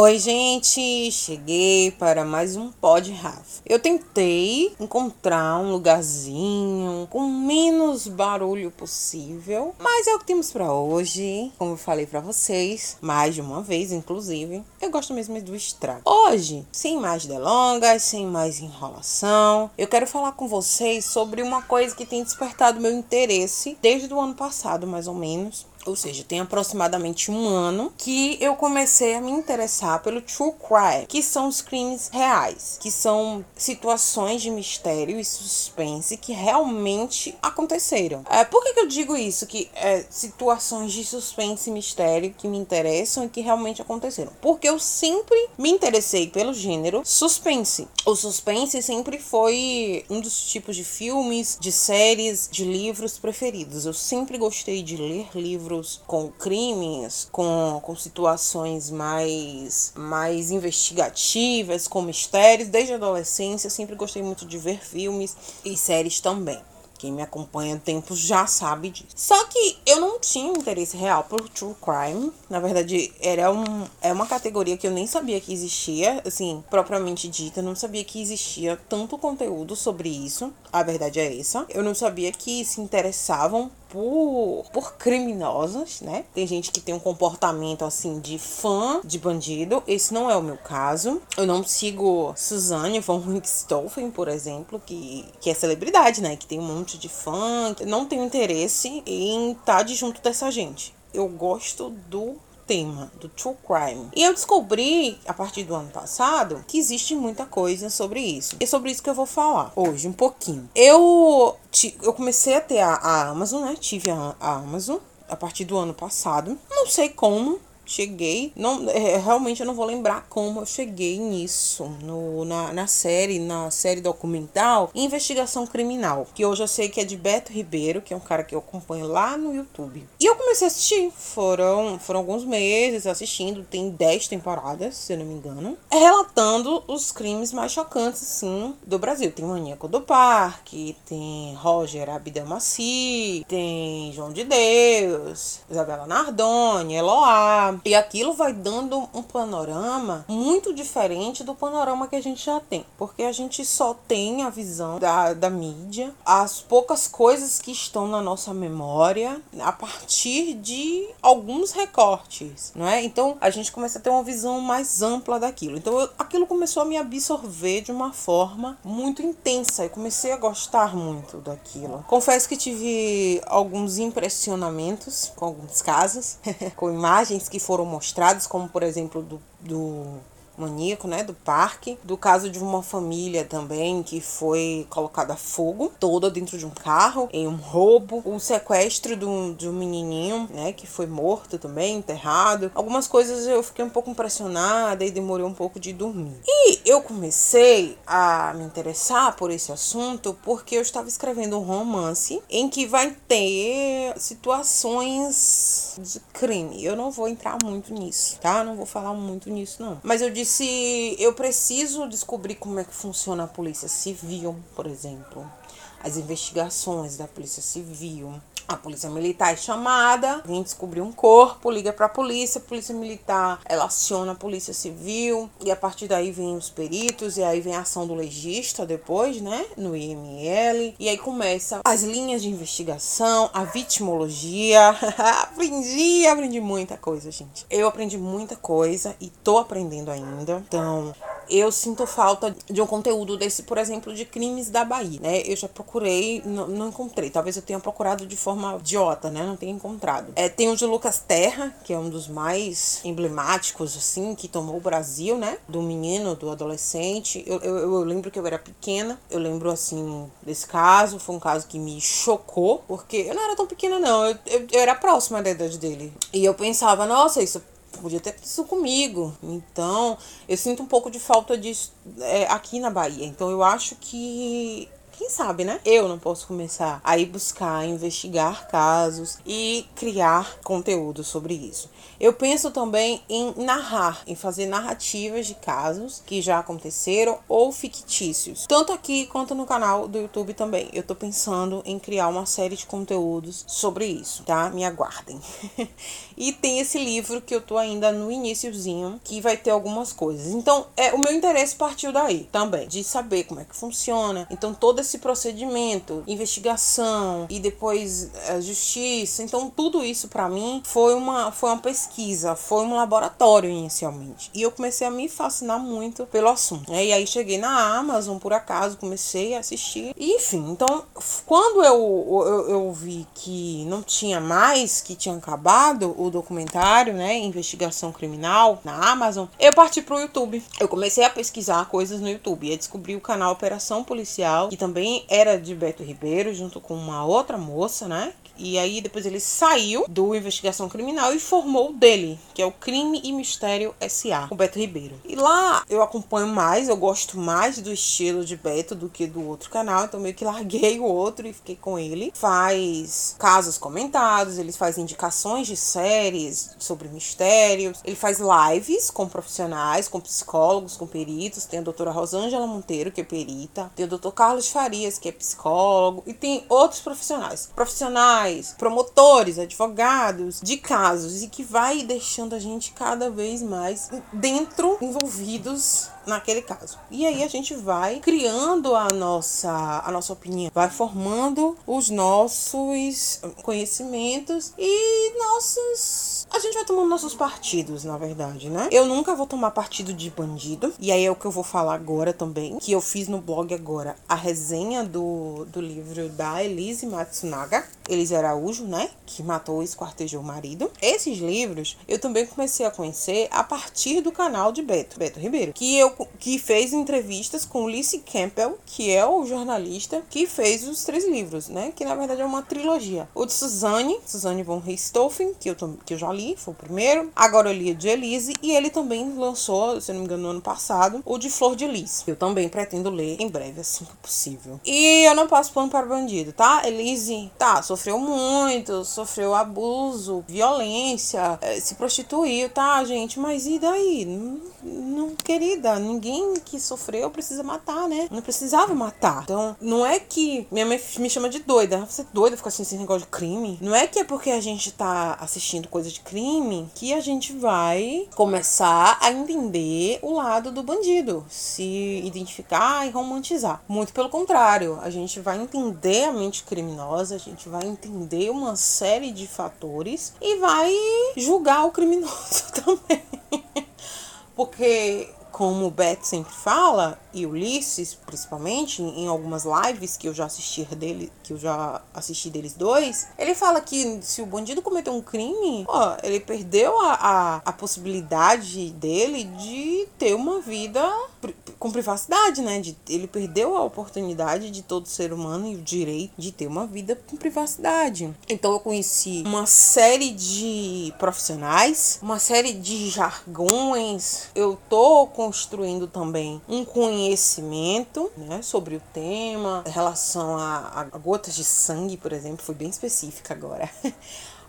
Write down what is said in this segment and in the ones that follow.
Oi, gente! Cheguei para mais um Pod Rafa. Eu tentei encontrar um lugarzinho com menos barulho possível, mas é o que temos para hoje. Como eu falei para vocês, mais de uma vez, inclusive, eu gosto mesmo do estrago. Hoje, sem mais delongas, sem mais enrolação, eu quero falar com vocês sobre uma coisa que tem despertado meu interesse desde o ano passado, mais ou menos ou seja, tem aproximadamente um ano que eu comecei a me interessar pelo true crime, que são os crimes reais, que são situações de mistério e suspense que realmente aconteceram. É, por que, que eu digo isso? Que é, situações de suspense e mistério que me interessam e que realmente aconteceram? Porque eu sempre me interessei pelo gênero suspense. O suspense sempre foi um dos tipos de filmes, de séries, de livros preferidos. Eu sempre gostei de ler livros livros com crimes, com, com situações mais, mais investigativas, com mistérios. Desde a adolescência, sempre gostei muito de ver filmes e séries também. Quem me acompanha há tempo já sabe disso. Só que eu não tinha interesse real por true crime. Na verdade, era um, é uma categoria que eu nem sabia que existia, assim, propriamente dita. Eu não sabia que existia tanto conteúdo sobre isso. A verdade é essa. Eu não sabia que se interessavam por, por criminosos, né? Tem gente que tem um comportamento assim de fã de bandido. Esse não é o meu caso. Eu não sigo Suzanne von Richthofen, por exemplo, que, que é celebridade, né? Que tem um monte de fã. Não tenho interesse em estar de junto dessa gente. Eu gosto do tema do true crime. E eu descobri, a partir do ano passado, que existe muita coisa sobre isso. E é sobre isso que eu vou falar hoje, um pouquinho. Eu, eu comecei a ter a, a Amazon, né? Tive a, a Amazon a partir do ano passado. Não sei como, cheguei. Não, é, realmente eu não vou lembrar como eu cheguei nisso. No, na, na série, na série documental Investigação Criminal. Que hoje eu sei que é de Beto Ribeiro, que é um cara que eu acompanho lá no YouTube. E eu comecei a assistir. Foram, foram alguns meses assistindo. Tem 10 temporadas, se eu não me engano. Relatando os crimes mais chocantes, sim, do Brasil. Tem Maníaco do Parque, tem Roger Abdelmaci, tem João de Deus, Isabela Nardoni, Eloá, e aquilo vai dando um panorama muito diferente do panorama que a gente já tem. Porque a gente só tem a visão da, da mídia, as poucas coisas que estão na nossa memória a partir de alguns recortes, não é? Então a gente começa a ter uma visão mais ampla daquilo. Então eu, aquilo começou a me absorver de uma forma muito intensa. Eu comecei a gostar muito daquilo. Confesso que tive alguns impressionamentos com alguns casos, com imagens que foram mostrados, como por exemplo do, do maníaco, né, do parque, do caso de uma família também que foi colocada a fogo, toda dentro de um carro, em um roubo, o sequestro de um, de um menininho, né, que foi morto também, enterrado. Algumas coisas eu fiquei um pouco impressionada e demorei um pouco de dormir. E eu comecei a me interessar por esse assunto porque eu estava escrevendo um romance em que vai ter situações de crime. Eu não vou entrar muito nisso, tá? Não vou falar muito nisso não. Mas eu disse se eu preciso descobrir como é que funciona a polícia civil, por exemplo, as investigações da polícia civil, a polícia militar é chamada, vem descobrir um corpo, liga para a polícia, a polícia militar ela aciona a polícia civil e a partir daí vem os peritos e aí vem a ação do legista depois, né, no IML e aí começa as linhas de investigação, a vitimologia. aprendi, aprendi muita coisa, gente. Eu aprendi muita coisa e tô aprendendo ainda. Então, eu sinto falta de um conteúdo desse, por exemplo, de crimes da Bahia, né? Eu já procurei, não, encontrei. Talvez eu tenha procurado de forma idiota, né? Não tenha encontrado. É, tem o de Lucas Terra, que é um dos mais emblemáticos, assim, que tomou o Brasil, né? Do menino, do adolescente. Eu, eu, eu lembro que eu era pequena, eu lembro, assim, desse caso. Foi um caso que me chocou, porque eu não era tão pequena, não. Eu, eu, eu era próxima da idade dele. E eu pensava, nossa, isso podia ter isso comigo. Então, eu sinto um pouco de falta disso é, aqui na Bahia. Então, eu acho que quem sabe, né? Eu não posso começar a ir buscar, investigar casos e criar conteúdo sobre isso. Eu penso também em narrar, em fazer narrativas de casos que já aconteceram ou fictícios, tanto aqui quanto no canal do YouTube também. Eu tô pensando em criar uma série de conteúdos sobre isso, tá? Me aguardem. e tem esse livro que eu tô ainda no iníciozinho, que vai ter algumas coisas. Então, é o meu interesse partiu daí também, de saber como é que funciona. Então, todo esse procedimento, investigação e depois a eh, justiça. Então, tudo isso para mim foi uma foi uma pesquisa pesquisa, foi um laboratório inicialmente. E eu comecei a me fascinar muito pelo assunto. Né? E aí cheguei na Amazon, por acaso, comecei a assistir. E, enfim, então, quando eu, eu, eu vi que não tinha mais, que tinha acabado o documentário, né, Investigação Criminal, na Amazon, eu parti pro YouTube. Eu comecei a pesquisar coisas no YouTube. E descobri o canal Operação Policial, que também era de Beto Ribeiro, junto com uma outra moça, né, e aí depois ele saiu do Investigação Criminal e formou o dele, que é o Crime e Mistério SA, o Beto Ribeiro. E lá eu acompanho mais, eu gosto mais do estilo de Beto do que do outro canal, então meio que larguei o outro e fiquei com ele. Faz casos comentados, ele faz indicações de séries sobre mistérios, ele faz lives com profissionais, com psicólogos, com peritos. Tem a doutora Rosângela Monteiro, que é perita, tem o doutor Carlos Farias, que é psicólogo, e tem outros profissionais. Profissionais promotores, advogados de casos e que vai deixando a gente cada vez mais dentro envolvidos naquele caso. E aí a gente vai criando a nossa a nossa opinião, vai formando os nossos conhecimentos e nossos a gente vai tomando nossos partidos, na verdade, né? Eu nunca vou tomar partido de bandido. E aí é o que eu vou falar agora também. Que eu fiz no blog agora a resenha do, do livro da Elise Matsunaga. Elise Araújo, né? Que matou e esquartejou o marido. Esses livros eu também comecei a conhecer a partir do canal de Beto, Beto Ribeiro. Que eu que fez entrevistas com Ulysses Campbell, que é o jornalista que fez os três livros, né? Que na verdade é uma trilogia. O de Suzanne, Suzanne von Richthofen, que eu, que eu já li, foi o primeiro. Agora eu li o de Elise e ele também lançou, se não me engano, no ano passado, o de Flor de Lis. Eu também pretendo ler em breve, assim que possível. E eu não passo pano para bandido, tá? Elise, tá, sofreu muito, sofreu abuso, violência, eh, se prostituiu, tá, gente? Mas e daí? Não, querida, ninguém que sofreu precisa matar, né? Não precisava matar. Então, não é que minha mãe me chama de doida. Você é doida ficar assistindo esse negócio de crime? Não é que é porque a gente tá assistindo coisa de crime que a gente vai começar a entender o lado do bandido, se identificar e romantizar. Muito pelo contrário, a gente vai entender a mente criminosa, a gente vai entender uma série de fatores e vai julgar o criminoso também. Porque como o Beth sempre fala, e Ulisses, principalmente, em algumas lives que eu já assisti dele, que eu já assisti deles dois, ele fala que se o bandido cometeu um crime, ó, ele perdeu a, a, a possibilidade dele de ter uma vida com privacidade, né? De, ele perdeu a oportunidade de todo ser humano e o direito de ter uma vida com privacidade. Então eu conheci uma série de profissionais, uma série de jargões. Eu tô construindo também um conhecimento, né, sobre o tema, em relação a, a gotas de sangue, por exemplo, foi bem específica agora.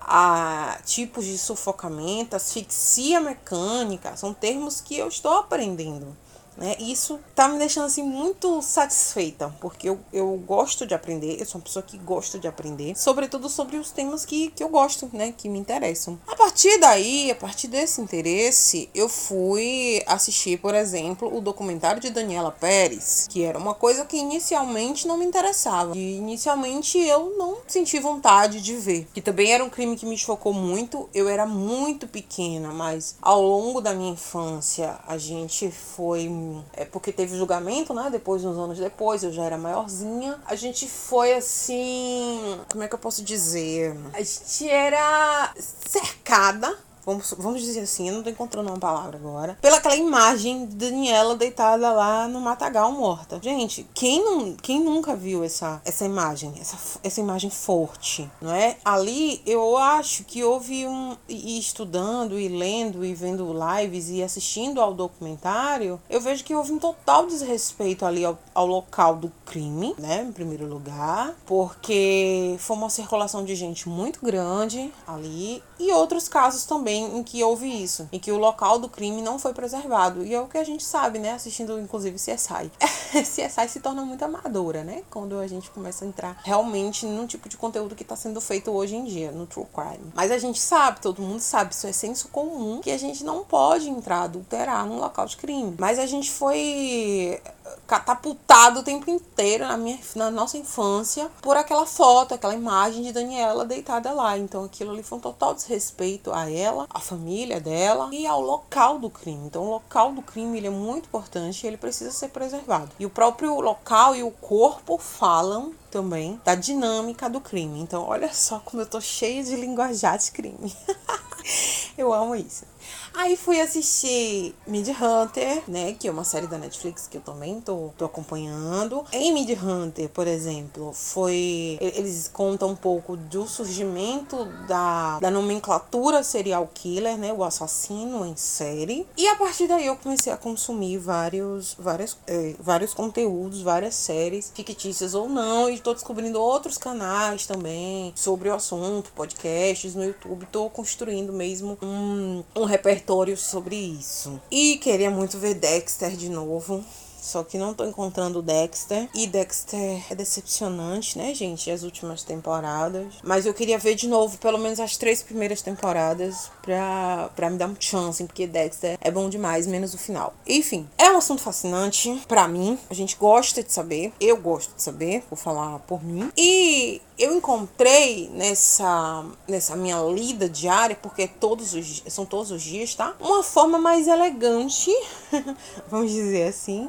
a tipos de sufocamento, asfixia mecânica, são termos que eu estou aprendendo. Né? Isso tá me deixando assim muito satisfeita, porque eu, eu gosto de aprender, eu sou uma pessoa que gosta de aprender, sobretudo sobre os temas que, que eu gosto, né? Que me interessam. A partir daí, a partir desse interesse, eu fui assistir, por exemplo, o documentário de Daniela Pérez, que era uma coisa que inicialmente não me interessava. E inicialmente eu não senti vontade de ver. Que também era um crime que me chocou muito. Eu era muito pequena, mas ao longo da minha infância a gente foi é porque teve julgamento, né? Depois, uns anos depois, eu já era maiorzinha. A gente foi assim. Como é que eu posso dizer? A gente era cercada vamos, vamos dizer assim, eu não tô encontrando uma palavra agora, pela aquela imagem de Daniela deitada lá no matagal morta. Gente, quem, não, quem nunca viu essa, essa imagem, essa, essa imagem forte, não é? Ali eu acho que houve um. E estudando, e lendo, e vendo lives, e assistindo ao documentário, eu vejo que houve um total desrespeito ali ao, ao local do crime, né? Em primeiro lugar, porque foi uma circulação de gente muito grande ali, e outros casos também em que houve isso, em que o local do crime não foi preservado. E é o que a gente sabe, né? Assistindo inclusive CSI. CSI se torna muito amadora, né? Quando a gente começa a entrar realmente num tipo de conteúdo que está sendo feito hoje em dia, no True Crime. Mas a gente sabe, todo mundo sabe, isso é senso comum, que a gente não pode entrar, adulterar num local de crime. Mas a gente foi catapultado o tempo inteiro na, minha, na nossa infância por aquela foto, aquela imagem de Daniela deitada lá. Então aquilo ali foi um total desrespeito a ela, à família dela e ao local do crime. Então o local do crime ele é muito importante e ele precisa ser preservado. E o próprio local e o corpo falam também da dinâmica do crime. Então olha só como eu tô cheia de linguajar de crime. eu amo isso. Aí fui assistir Mid Hunter, né? Que é uma série da Netflix que eu também tô, tô acompanhando. Em Mid Hunter, por exemplo, foi. Eles contam um pouco do surgimento da, da nomenclatura serial killer, né? O assassino em série. E a partir daí eu comecei a consumir vários, vários, é, vários conteúdos, várias séries, fictícias ou não. E tô descobrindo outros canais também sobre o assunto, podcasts no YouTube. Tô construindo mesmo um, um repertório sobre isso. E queria muito ver Dexter de novo. Só que não tô encontrando Dexter. E Dexter é decepcionante, né, gente? As últimas temporadas. Mas eu queria ver de novo, pelo menos as três primeiras temporadas, pra, pra me dar um chance, porque Dexter é bom demais, menos o final. Enfim, é um assunto fascinante para mim. A gente gosta de saber. Eu gosto de saber, vou falar por mim. E eu encontrei nessa, nessa minha lida diária, porque todos os, são todos os dias, tá? Uma forma mais elegante, vamos dizer assim,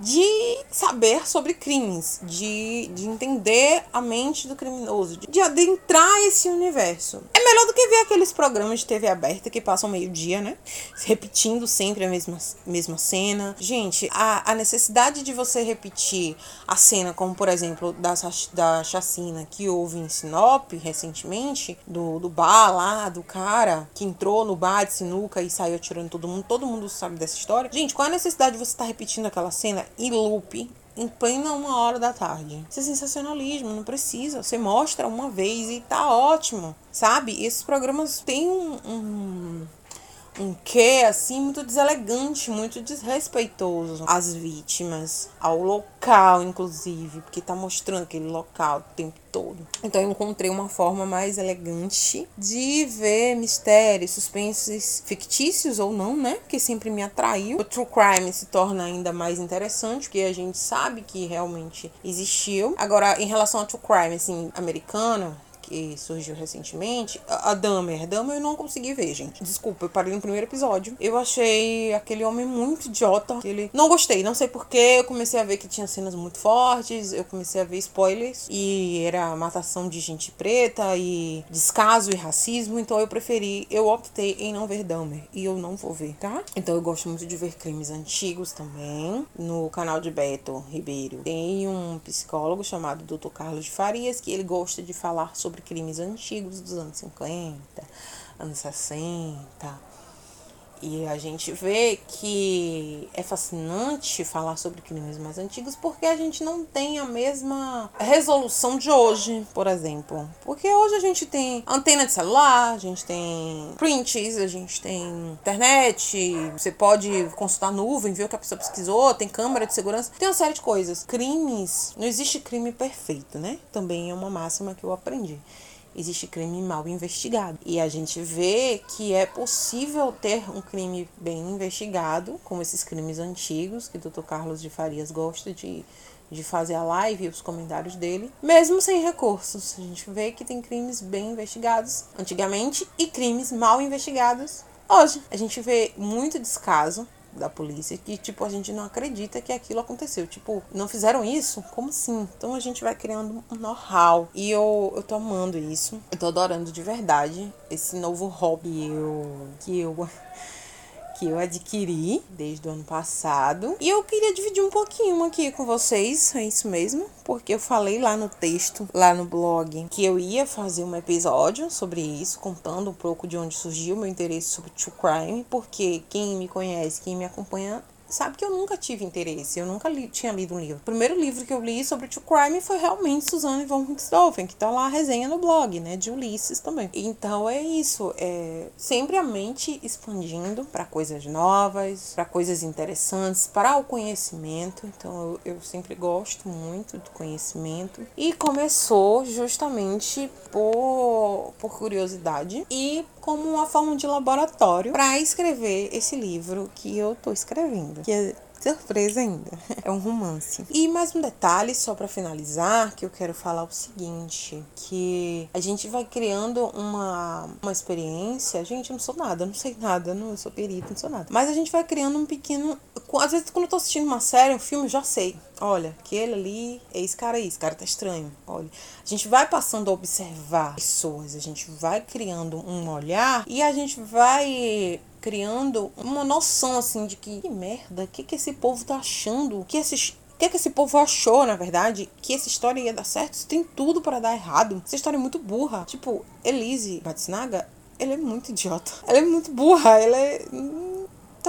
de saber sobre crimes, de, de entender a mente do criminoso, de, de adentrar esse universo. É melhor do que ver aqueles programas de TV aberta que passam meio-dia, né? Repetindo sempre a mesma, mesma cena. Gente, a, a necessidade de você repetir a cena, como por exemplo, da, da chacina que houve em Sinop recentemente, do, do bar lá, do cara que entrou no bar de sinuca e saiu atirando todo mundo. Todo mundo sabe dessa história. Gente, qual é a necessidade de você estar tá repetindo aquela cena em loop? em plena uma hora da tarde. Isso é sensacionalismo, não precisa. Você mostra uma vez e tá ótimo, sabe? Esses programas têm um, um um quê assim muito deselegante, muito desrespeitoso às vítimas, ao local inclusive, porque tá mostrando aquele local o tempo todo. Então eu encontrei uma forma mais elegante de ver mistérios, suspensos fictícios ou não, né? Que sempre me atraiu. O true crime se torna ainda mais interessante, porque a gente sabe que realmente existiu. Agora, em relação ao true crime assim, americano, que surgiu recentemente, a Dahmer. Dahmer eu não consegui ver, gente. Desculpa, eu parei no primeiro episódio. Eu achei aquele homem muito idiota. Ele não gostei, não sei porquê. Eu comecei a ver que tinha cenas muito fortes, eu comecei a ver spoilers e era matação de gente preta e descaso e racismo, então eu preferi, eu optei em não ver Dahmer e eu não vou ver, tá? Então eu gosto muito de ver crimes antigos também. No canal de Beto Ribeiro tem um psicólogo chamado Dr. Carlos de Farias que ele gosta de falar sobre sobre crimes antigos dos anos 50, anos 60, e a gente vê que é fascinante falar sobre crimes mais antigos porque a gente não tem a mesma resolução de hoje, por exemplo. Porque hoje a gente tem antena de celular, a gente tem prints, a gente tem internet, você pode consultar nuvem, ver o que a pessoa pesquisou, tem câmera de segurança, tem uma série de coisas. Crimes, não existe crime perfeito, né? Também é uma máxima que eu aprendi existe crime mal investigado. E a gente vê que é possível ter um crime bem investigado, como esses crimes antigos, que o Dr. Carlos de Farias gosta de, de fazer a live e os comentários dele, mesmo sem recursos. A gente vê que tem crimes bem investigados antigamente e crimes mal investigados hoje. A gente vê muito descaso da polícia que, tipo, a gente não acredita que aquilo aconteceu. Tipo, não fizeram isso? Como assim? Então a gente vai criando um know-how. E eu, eu tô amando isso. Eu tô adorando de verdade esse novo hobby eu, que eu que eu adquiri desde o ano passado. E eu queria dividir um pouquinho aqui com vocês, é isso mesmo, porque eu falei lá no texto, lá no blog, que eu ia fazer um episódio sobre isso, contando um pouco de onde surgiu o meu interesse sobre true crime, porque quem me conhece, quem me acompanha sabe que eu nunca tive interesse, eu nunca li, tinha lido um livro. O primeiro livro que eu li sobre true crime foi realmente Suzanne von Richthofen, que tá lá a resenha no blog, né, de Ulisses também. Então é isso, é sempre a mente expandindo para coisas novas, para coisas interessantes, para o conhecimento. Então eu, eu sempre gosto muito do conhecimento e começou justamente por, por curiosidade e como uma forma de laboratório para escrever esse livro que eu tô escrevendo, que é surpresa ainda. É um romance. E mais um detalhe, só para finalizar, que eu quero falar o seguinte: que a gente vai criando uma, uma experiência. Gente, eu não sou nada, não sei nada, não sou perito, não sou nada. Mas a gente vai criando um pequeno. Às vezes, quando eu tô assistindo uma série, um filme, eu já sei. Olha, aquele ali é esse cara aí, esse cara tá estranho. Olha, a gente vai passando a observar pessoas, a gente vai criando um olhar e a gente vai criando uma noção assim de que, que merda, o que que esse povo tá achando? Que esses o que, que esse povo achou, na verdade, que essa história ia dar certo? Isso tem tudo para dar errado. Essa história é muito burra. Tipo, Elise Matsunaga, ela é muito idiota. Ela é muito burra. Ela é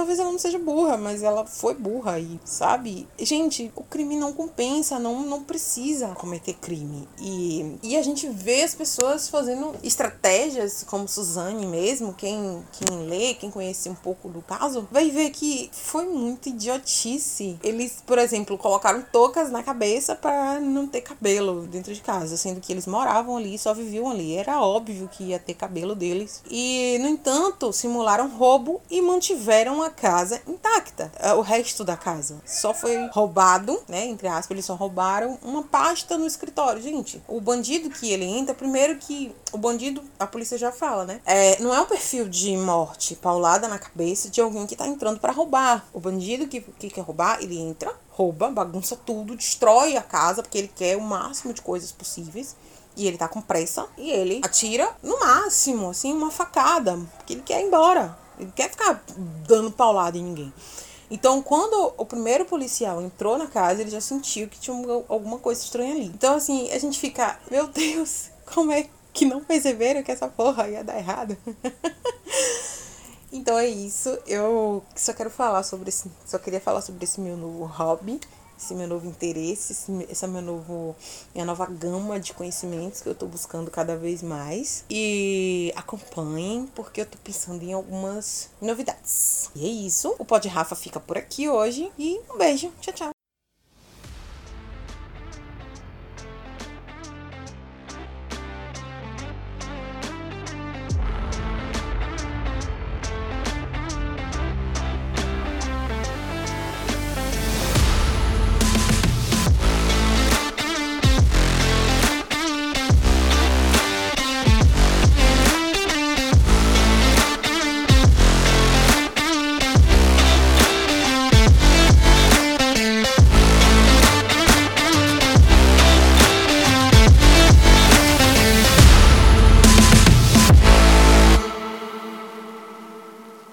talvez ela não seja burra, mas ela foi burra e, sabe? Gente, o crime não compensa, não, não precisa cometer crime. E, e a gente vê as pessoas fazendo estratégias, como Suzane mesmo, quem, quem lê, quem conhece um pouco do caso, vai ver que foi muito idiotice. Eles, por exemplo, colocaram toucas na cabeça para não ter cabelo dentro de casa, sendo que eles moravam ali, só viviam ali. Era óbvio que ia ter cabelo deles. E, no entanto, simularam roubo e mantiveram a casa intacta. É, o resto da casa só foi roubado, né? Entre aspas, eles só roubaram uma pasta no escritório. Gente, o bandido que ele entra, primeiro que o bandido, a polícia já fala, né? É, não é um perfil de morte paulada na cabeça de alguém que tá entrando para roubar. O bandido que, que quer roubar, ele entra, rouba, bagunça tudo, destrói a casa porque ele quer o máximo de coisas possíveis e ele tá com pressa e ele atira no máximo, assim, uma facada, porque ele quer ir embora. Ele quer ficar dando paulada em ninguém. Então, quando o primeiro policial entrou na casa, ele já sentiu que tinha alguma coisa estranha ali. Então, assim, a gente fica, meu Deus, como é que não perceberam que essa porra ia dar errado? então é isso. Eu só quero falar sobre esse. Só queria falar sobre esse meu novo hobby esse meu novo interesse, esse, essa meu novo, minha nova gama de conhecimentos que eu tô buscando cada vez mais. E acompanhem, porque eu tô pensando em algumas novidades. E é isso. O Pod Rafa fica por aqui hoje. E um beijo. Tchau, tchau.